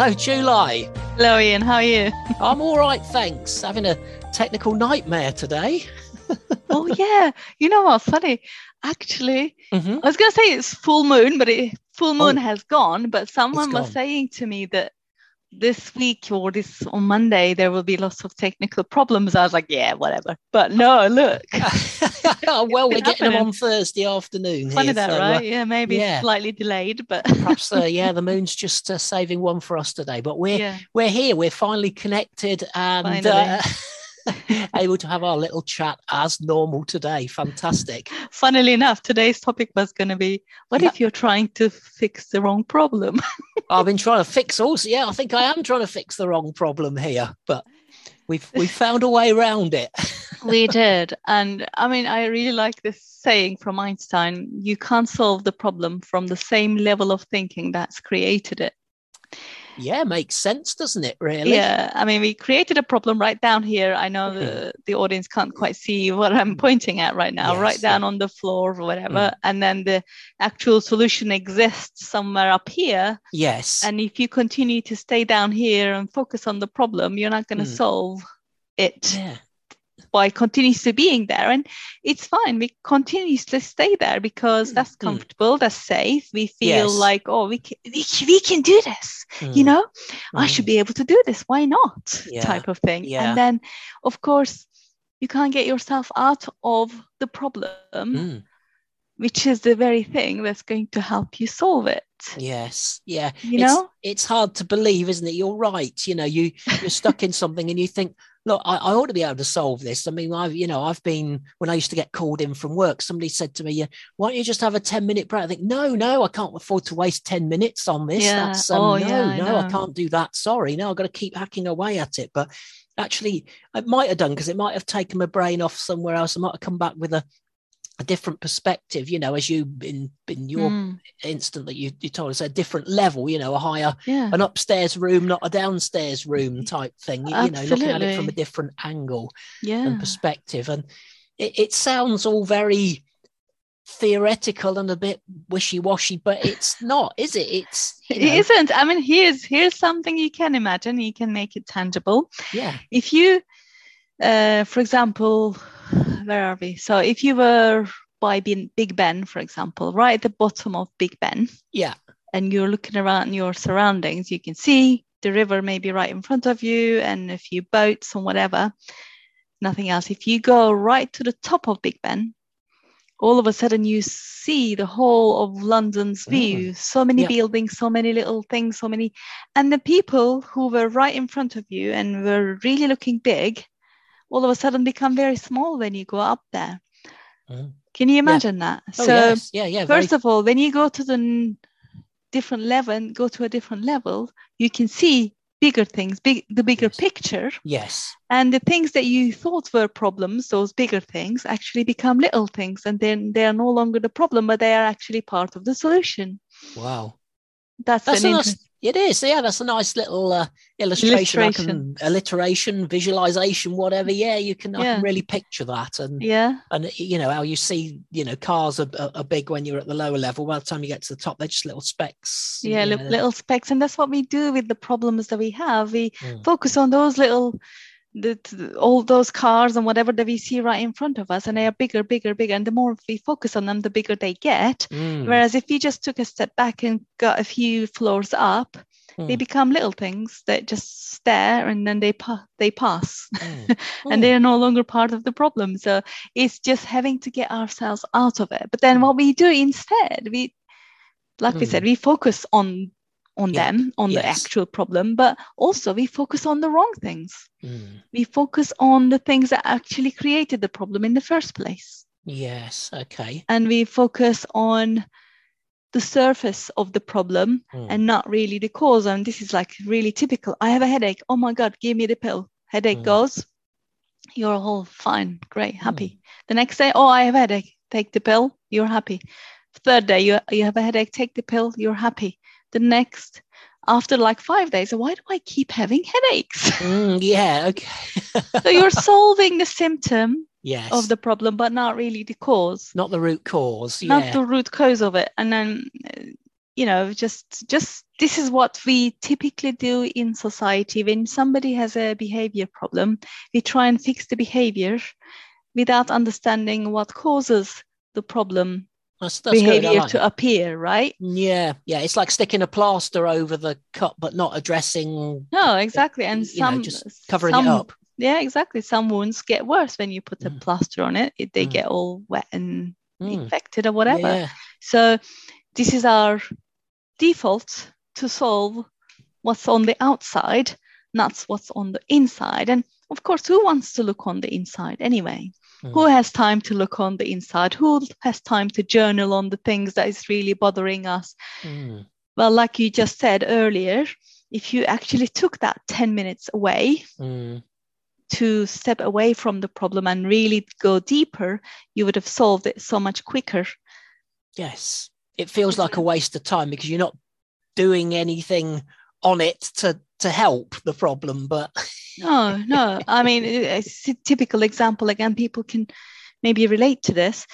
Hello, Tulay. Hello, Ian. How are you? I'm all right, thanks. Having a technical nightmare today. oh yeah, you know what? Funny, actually, mm-hmm. I was going to say it's full moon, but it, full moon oh, has gone. But someone was saying to me that this week or this on Monday there will be lots of technical problems. I was like, yeah, whatever. But no, look. oh, well, we're getting them on Thursday afternoon. Funny here, that, so, right? Uh, yeah, maybe yeah. slightly delayed, but perhaps uh, yeah, the moon's just uh, saving one for us today. But we're yeah. we're here. We're finally connected and. Uh, able to have our little chat as normal today. Fantastic. Funnily enough, today's topic was going to be what yeah. if you're trying to fix the wrong problem? I've been trying to fix also. Yeah, I think I am trying to fix the wrong problem here, but we've we found a way around it. we did. And I mean, I really like this saying from Einstein you can't solve the problem from the same level of thinking that's created it yeah makes sense doesn't it really? Yeah i mean we created a problem right down here. I know the, mm-hmm. the audience can't quite see what i'm pointing at right now. Yes, right down on the floor or whatever. Mm. and then the actual solution exists somewhere up here. Yes. And if you continue to stay down here and focus on the problem you're not going to mm. solve it. Yeah by continuously being there. And it's fine. We continuously stay there because mm. that's mm. comfortable, mm. that's safe. We feel yes. like, oh, we can, we, we can do this. Mm. You know, I should mm. be able to do this. Why not? Yeah. Type of thing. Yeah. And then, of course, you can't get yourself out of the problem, mm. which is the very thing that's going to help you solve it. Yes, yeah. You it's, know, it's hard to believe, isn't it? You're right. You know, you you're stuck in something, and you think, look, I, I, ought to be able to solve this. I mean, I've, you know, I've been, when I used to get called in from work, somebody said to me, yeah, why don't you just have a 10 minute break? I think, no, no, I can't afford to waste 10 minutes on this. Yeah. That's, um, oh, no, yeah, no, I, I, can't do that. Sorry. No, I've got to keep hacking away at it. But actually, I might have done because it might have taken my brain off somewhere else. I might have come back with a, a different perspective, you know, as you in in your mm. instant that you, you told us a different level, you know, a higher yeah. an upstairs room, not a downstairs room type thing, you, you, know, looking at it from a different angle yeah. and perspective. And it, it sounds all very theoretical and a bit wishy-washy, but it's not, is it? It's you know. it isn't. I mean, here's here's something you can imagine, you can make it tangible. Yeah. If you uh, for example, where are we? So if you were by Big Ben, for example, right at the bottom of Big Ben, yeah, and you're looking around your surroundings, you can see the river maybe right in front of you, and a few boats and whatever. Nothing else. If you go right to the top of Big Ben, all of a sudden you see the whole of London's mm. view. Mm. So many buildings, so many little things, so many. And the people who were right in front of you and were really looking big all of a sudden become very small when you go up there. Mm. Can you imagine yeah. that? Oh, so, yes. yeah, yeah. First very... of all, when you go to the different level, and go to a different level, you can see bigger things, big the bigger yes. picture. Yes. And the things that you thought were problems, those bigger things, actually become little things, and then they are no longer the problem, but they are actually part of the solution. Wow. That's, That's an nice, it is, yeah. That's a nice little uh, illustration. illustration. Can, alliteration, visualization, whatever. Yeah, you can. Yeah. I can really picture that, and yeah, and you know how you see, you know, cars are, are, big when you're at the lower level. By the time you get to the top, they're just little specks. Yeah, little, little specks, and that's what we do with the problems that we have. We mm. focus on those little the, all those cars and whatever that we see right in front of us and they are bigger bigger bigger and the more we focus on them the bigger they get mm. whereas if you just took a step back and got a few floors up they Mm. become little things that just stare and then they pa- they pass Mm. and Mm. they are no longer part of the problem so it's just having to get ourselves out of it but then Mm. what we do instead we like we said Mm. we focus on on Yeah. them on the actual problem but also we focus on the wrong things Mm. we focus on the things that actually created the problem in the first place Yes. Okay. and we focus on the surface of the problem Mm. and not really the cause. And this is like really typical. I have a headache. Oh my God, give me the pill. Headache Mm. goes. You're all fine, great, happy. The next day, oh, I have a headache. Take the pill. You're happy. Third day, you, you have a headache. Take the pill. You're happy. The next, after like five days, why do I keep having headaches? Mm, yeah. Okay. so you're solving the symptom yes. of the problem, but not really the cause. not the root cause. not yeah. the root cause of it and then you know just just this is what we typically do in society when somebody has a behavior problem we try and fix the behavior without understanding what causes the problem that's, that's behavior like to appear right Yeah. Yeah. It's like sticking a plaster over the cut, but not addressing. no exactly and you know, some just covering some, it up. yeah exactly some wounds get worse when you put a Mm. plaster on it, it they Mm. get all wet and Mm, infected or whatever Yeah. So this is our default to solve what's on the outside, not what's on the inside. And of course, who wants to look on the inside anyway? Mm. Who has time to look on the inside? Who has time to journal on the things that is really bothering us? Mm. Well, like you just said earlier, if you actually took that 10 minutes away Mm. to step away from the problem and really go deeper, you would have solved it so much quicker. Yes. It feels like a waste of time because you're not doing anything on it to to help the problem, but No, no. I mean, it's a typical example. Again, people can maybe relate to this.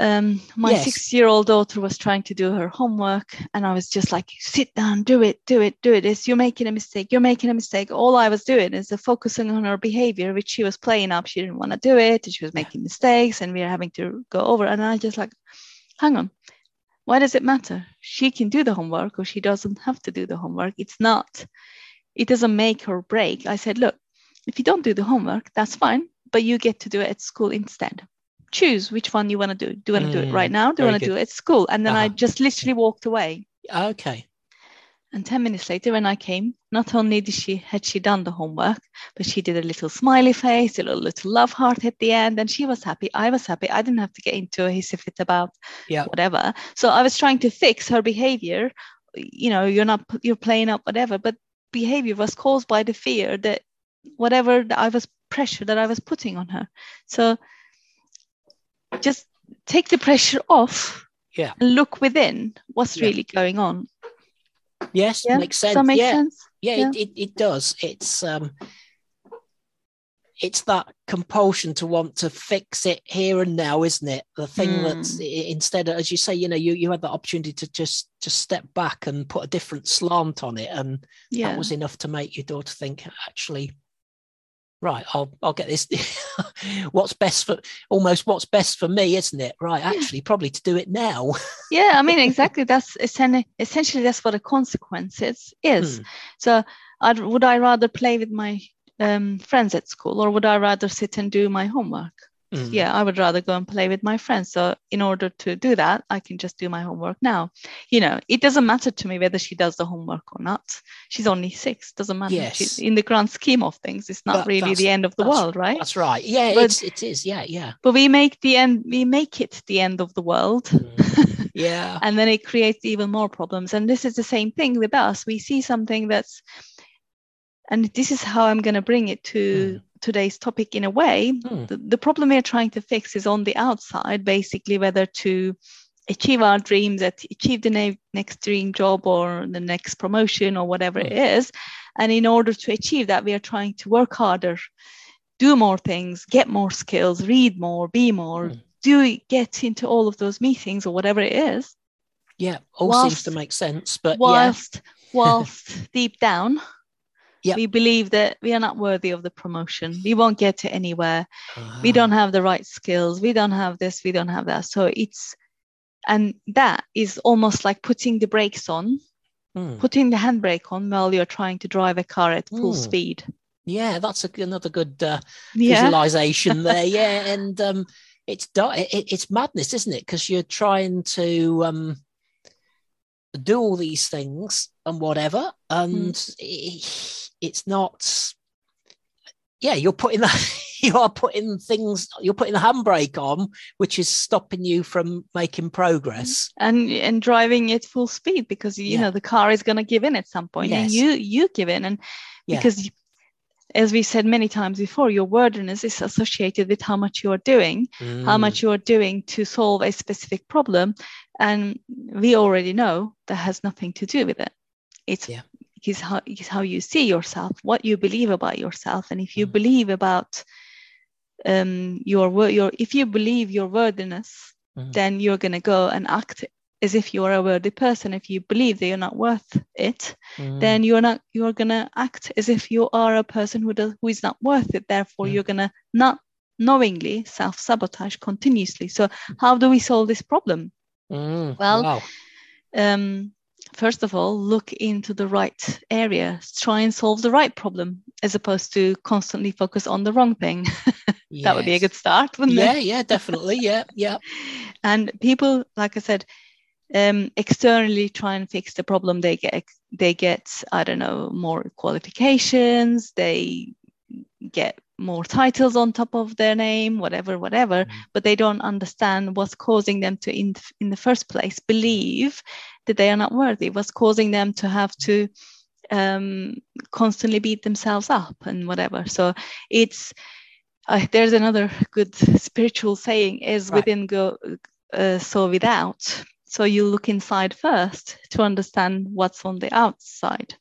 Um, my Yes. six-year-old daughter was trying to do her homework, and I was just like, "Sit down, do it, do it, do it." It's, you're making a mistake. You're making a mistake. All I was doing is focusing on her behavior, which she was playing up. She didn't want to do it, and she was making mistakes, and we were having to go over. And I just like, hang on. Why does it matter? She can do the homework, or she doesn't have to do the homework. It's not it doesn't make or break. I said, look, if you don't do the homework, that's fine, but you get to do it at school instead. Choose which one you want to do. Do you want to do it Mm, right now? Do you want to do it at school? And then I Uh-huh. just literally walked away. okay. And 10 minutes later, when I came, not only did she had she done the homework, but she did a little smiley face, a little, little love heart at the end, and she was happy. I was happy. I didn't have to get into a hissy fit about Yeah. whatever. So I was trying to fix her behavior. You know, you're not you're playing up whatever, but behavior was caused by the fear that whatever I was pressure that I was putting on her. So just take the pressure off Yeah. and look within what's Yeah. really going on. Yes. Yeah. Makes sense. make yeah. sense? yeah, Yeah. It, it it does it's um it's that compulsion to want to fix it here and now isn't it the thing Hmm. that's instead of as you say you know you you had that opportunity to just just step back and put a different slant on it and Yeah. that was enough to make your daughter think actually right i'll i'll get this what's best for almost what's best for me isn't it? Right actually probably to do it now. Yeah i mean exactly that's essen- essentially that's what a consequence is is. Hmm. so I'd, would i rather play with my um, friends at school or would i rather sit and do my homework Mm. yeah i would rather go and play with my friends. So in order to do that i can just do my homework now. You know it doesn't matter to me whether she does the homework or not. She's only six. Doesn't matter. Yes. She's, in the grand scheme of things. It's not That- really the end of the world right? that's right. Yeah But- it's it is. Yeah yeah. but we make the end we make it the end of the world. Mm. yeah. And then it creates even more problems. And this is the same thing with us. We see something that's and this is how i'm going to bring it to today's topic in a way Hmm. the, the problem we're trying to fix is on the outside basically whether to achieve our dreams at achieve the ne- next dream job or the next promotion or whatever it is and in order to achieve that we are trying to work harder do more things get more skills read more be more Hmm. do get into all of those meetings or whatever it is Yeah, all seems to make sense. But whilst whilst deep down Yep. we believe that we are not worthy of the promotion we won't get to anywhere yeah, we don't have the right skills we don't have this we don't have that so it's and that is almost like putting the brakes on Mm. putting the handbrake on while you're trying to drive a car at full Mm. speed. Yeah, that's a, another good uh, Yeah. visualization there. Yeah, and um, it's it, it's madness, isn't it? Because you're trying to um, do all these things and whatever, and i it's not. Yeah, you're putting the you are putting things you're putting the handbrake on, which is stopping you from making progress. and and driving at full speed because you Yeah. know the car is going to give in at some point and Yes. you you give in and Yeah. because as we said many times before your wordiness is associated with how much you are doing how Mm. much you are doing to solve a specific problem and we already know that has nothing to do with it it's Yeah. is how is how you see yourself what you believe about yourself and if you Mm. believe about um your your if you believe your worthiness Mm. then you're going to go and act as if you're a worthy person if you believe that you're not worth it Mm. then you're not you're going to act as if you are a person who does who is not worth it therefore Mm. you're going to not knowingly self-sabotage continuously so how do we solve this problem Mm. well, wow. um, first of all look into the right area. Try and solve the right problem as opposed to constantly focus on the wrong thing. That would be a good start wouldn't yeah it? Yeah, yeah definitely. Yeah yeah. And people like i said um, externally try and fix the problem. They get they get i don't know more qualifications. They get more titles on top of their name whatever whatever Mhm. but they don't understand what's causing them to in, in the first place believe that they are not worthy what's causing them to have to um, constantly beat themselves up and whatever so it's uh, there's another good spiritual saying is Right. within go uh, so without so you look inside first to understand what's on the outside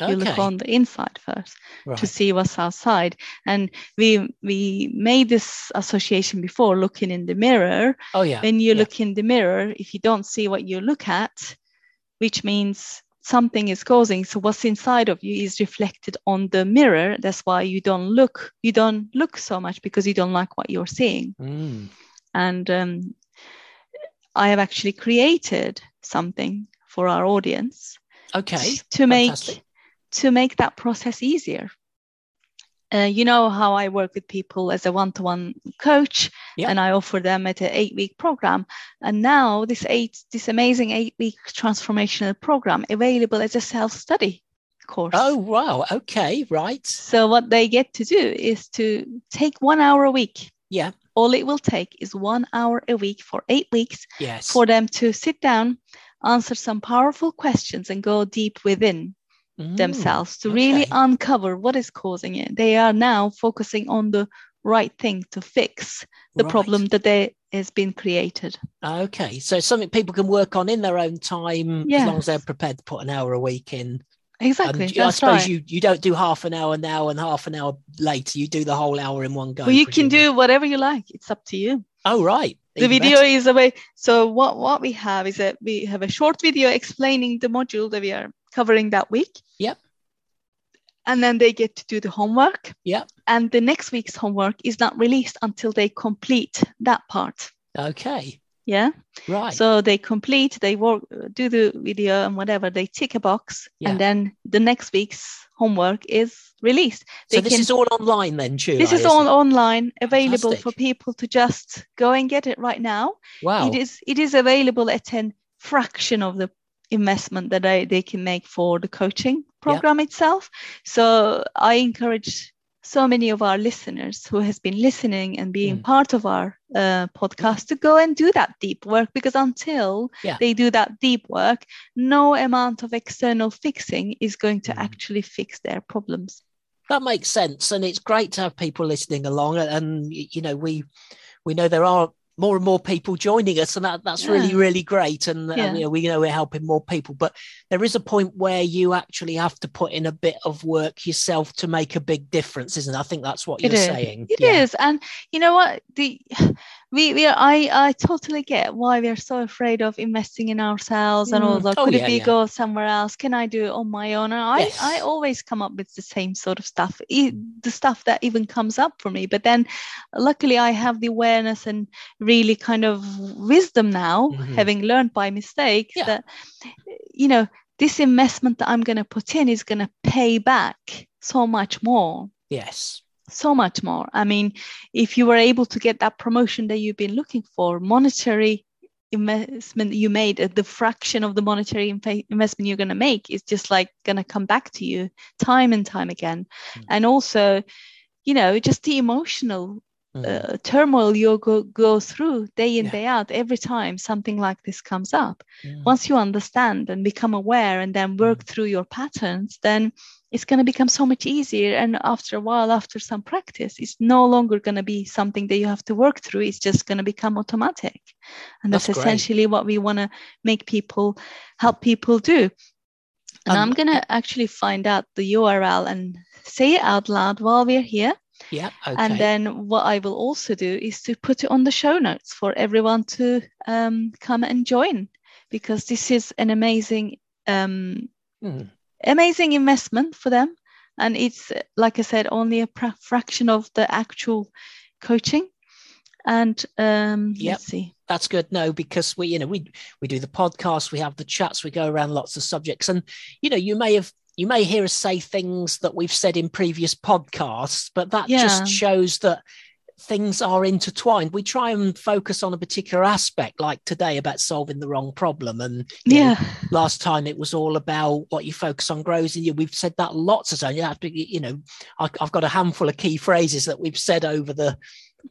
you look on the inside first to see what's outside. And we we made this association before looking in the mirror. Oh yeah. When you yeah. look in the mirror if you don't see what you look at which means something is causing. So what's inside of you is reflected on the mirror. That's why you don't look you don't look so much because you don't like what you're seeing. Mm. and um, i have actually created something for our audience okay. to make fantastic. To make that process easier uh, you know how I work with people as a one-to-one coach, Yeah. and I offer them at an eight-week program. And now this eight, this amazing eight-week transformational program available as a self-study course. oh wow okay right So what they get to do is to take one hour a week. yeah All it will take is one hour a week for eight weeks yes for them to sit down, answer some powerful questions, and go deep within Mm. themselves to really uncover what is causing it. They are now focusing on the right thing to fix the Right. problem that they has been created. okay so something people can work on in their own time as long as they're prepared to put an hour a week in Exactly. and I suppose right. you you don't do half an hour now and half an hour later you do the whole hour in one go well, you can do whatever you like. It's up to you. oh right the video better. is away. So what what we have is that we have a short video explaining the module that we are covering that week. Yep. And then they get to do the homework. Yep. And the next week's homework is not released until they complete that part. okay Yeah. right So they complete, they work, do the video and whatever, they tick a box, Yeah. and then the next week's homework is released. so this can- is all online then Julie, This is all it? online, available for people to just go and get it right now. wow It is it is available at a fraction of the investment that I, they can make for the coaching program itself. So I encourage so many of our listeners who has been listening and being Mm. part of our uh, podcast to go and do that deep work because until Yeah. they do that deep work, no amount of external fixing is going to Mm. actually fix their problems. that makes sense and it's great to have people listening along and you know we we know there are more and more people joining us and that, that's really Yeah. really great and, and, Yeah. you know we know we're helping more people but there is a point where you actually have to put in a bit of work yourself to make a big difference isn't it i think that's what It you're is. saying It is, and you know what? The we we are, I I totally get why we are so afraid of investing in ourselves and all Mm. that. Oh, Could yeah, it be yeah. go somewhere else? Can I do it on my own? And I Yes. I always come up with the same sort of stuff, the stuff that even comes up for me. But then, luckily, I have the awareness and really kind of wisdom now, Mhm. having learned by mistake Yeah. that you know this investment that I'm going to put in is going to pay back so much more. Yes. So much more. I mean, if you were able to get that promotion that you've been looking for, monetary investment you made, the fraction of the monetary investment you're going to make is just like going to come back to you time and time again. Mm. And also, you know, just the emotional mm. uh, turmoil you go, go through day in, yeah. day out, every time something like this comes up. Mm. Once you understand and become aware and then work mm. through your patterns, then it's going to become so much easier. And after a while, after some practice, it's no longer going to be something that you have to work through. It's just going to become automatic. And that's, that's essentially what we want to make people help people do. And um, I'm going to actually find out the URL and say it out loud while we're here. Yeah. Okay. And then what I will also do is to put it on the show notes for everyone to um, come and join because this is an amazing, um, mm. amazing investment for them. And it's, like I said, only a fraction of the actual coaching. And um, yep. let's see. That's good. No, because we, you know, we we do the podcast, we have the chats, we go around lots of subjects, and you know, you may have you may hear us say things that we've said in previous podcasts, but that yeah. just shows that things are intertwined. We try and focus on a particular aspect, like today about solving the wrong problem. And yeah, know, last time it was all about what you focus on grows in you. We've said that lots of times. You know, I, have got a handful of key phrases that we've said over the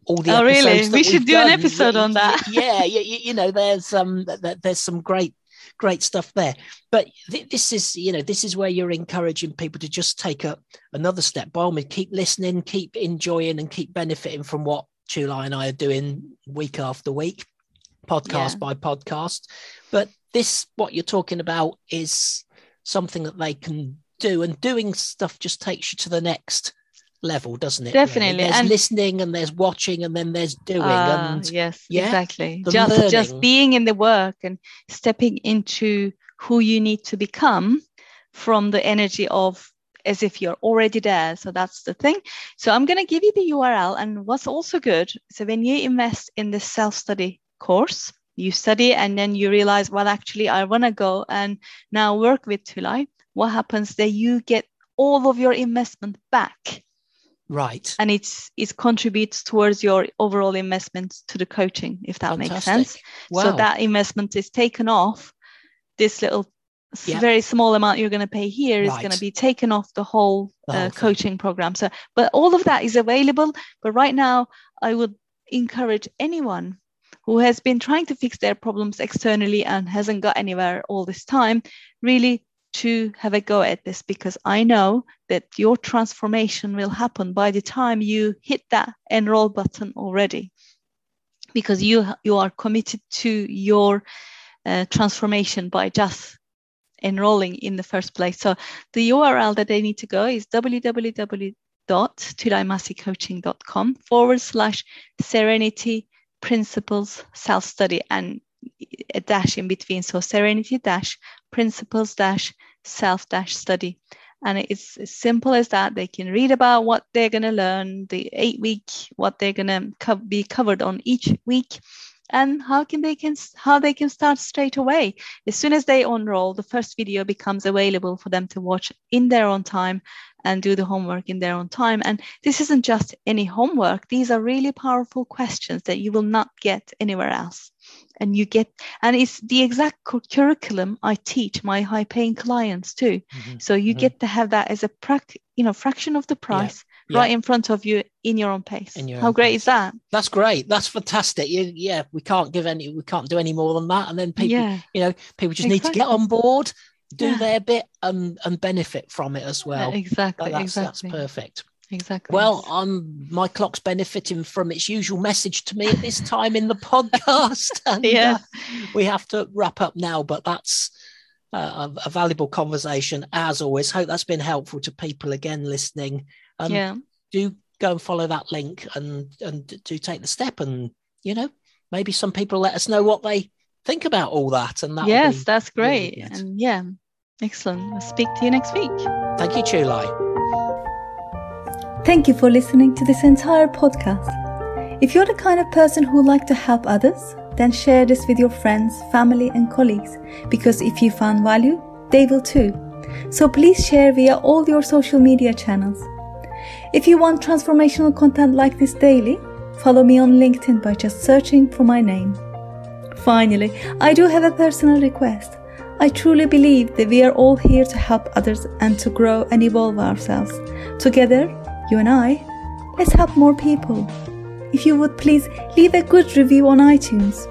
all the. Oh, really? We should do done. an episode on that. Yeah, yeah, you, you know, there's um, there's some great great stuff there. But th- this is, you know, this is where you're encouraging people to just take a, another step. By all means, keep listening, keep enjoying, and keep benefiting from what Tulay and I are doing week after week, podcast yeah. by podcast. But this, what you're talking about, is something that they can do, and doing stuff just takes you to the next level, doesn't it? Definitely. There's and listening and there's watching and then there's doing. Uh, and yes, yeah, exactly. Just learning. just being in the work and stepping into who you need to become from the energy of as if you're already there. So that's the thing. So I'm going to give you the URL. And what's also good, so when you invest in the self study course, you study and then you realize, well, actually, I want to go and now work with Tulay. What happens that you get all of your investment back Right. And it's it contributes towards your overall investment to the coaching, if that Fantastic. makes sense. Wow. So that investment is taken off this little yep. very small amount you're going to pay here is right. going to be taken off the whole, the whole uh, coaching program. So, but all of that is available. But right now, I would encourage anyone who has been trying to fix their problems externally and hasn't got anywhere all this time, really to have a go at this because I know that your transformation will happen by the time you hit that enroll button already because you you are committed to your uh, transformation by just enrolling in the first place. So the URL that they need to go is www.tulaymassicoaching.com forward slash serenity principles self study and a dash in between. So serenity dash principles dash self dash study. And it's as simple as that. They can read about what they're going to learn, the eight week, what they're going to co- be covered on each week, and how can they can how they can start straight away. As soon as they enroll, the first video becomes available for them to watch in their own time and do the homework in their own time. And this isn't just any homework. These are really powerful questions that you will not get anywhere else and you get and it's the exact curriculum i teach my high paying clients too mm-hmm. so you mm-hmm. get to have that as a pract you know fraction of the price yeah. right in front of you in your own pace your how own great pace. is that that's great that's fantastic you, yeah we can't give any we can't do any more than that and then people yeah. you know people just exactly. need to get on board do their bit and and benefit from it as well exactly that's, exactly. that's perfect Exactly. Well, I'm my clock's benefiting from its usual message to me at this time in the podcast. and, yeah, uh, we have to wrap up now, but that's uh, a, a, valuable conversation as always. Hope that's been helpful to people again listening. Um, yeah. Do go and follow that link and and do take the step and you know maybe some people let us know what they think about all that and that. Yes, that's great. Really and yeah, excellent. I'll speak to you next week. Thank you, Tulay. Thank you for listening to this entire podcast. If you're the kind of person who like to help others, then share this with your friends, family, and colleagues because if you found value, they will too. So please share via all your social media channels. If you want transformational content like this daily, follow me on LinkedIn by just searching for my name. Finally, I do have a personal request. I truly believe that we are all here to help others and to grow and evolve ourselves. Together, you and I, let's help more people. If you would please leave a good review on iTunes.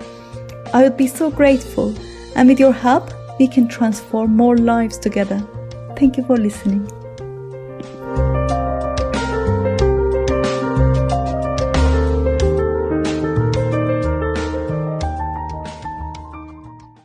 I would be so grateful, and with your help, we can transform more lives together. Thank you for listening.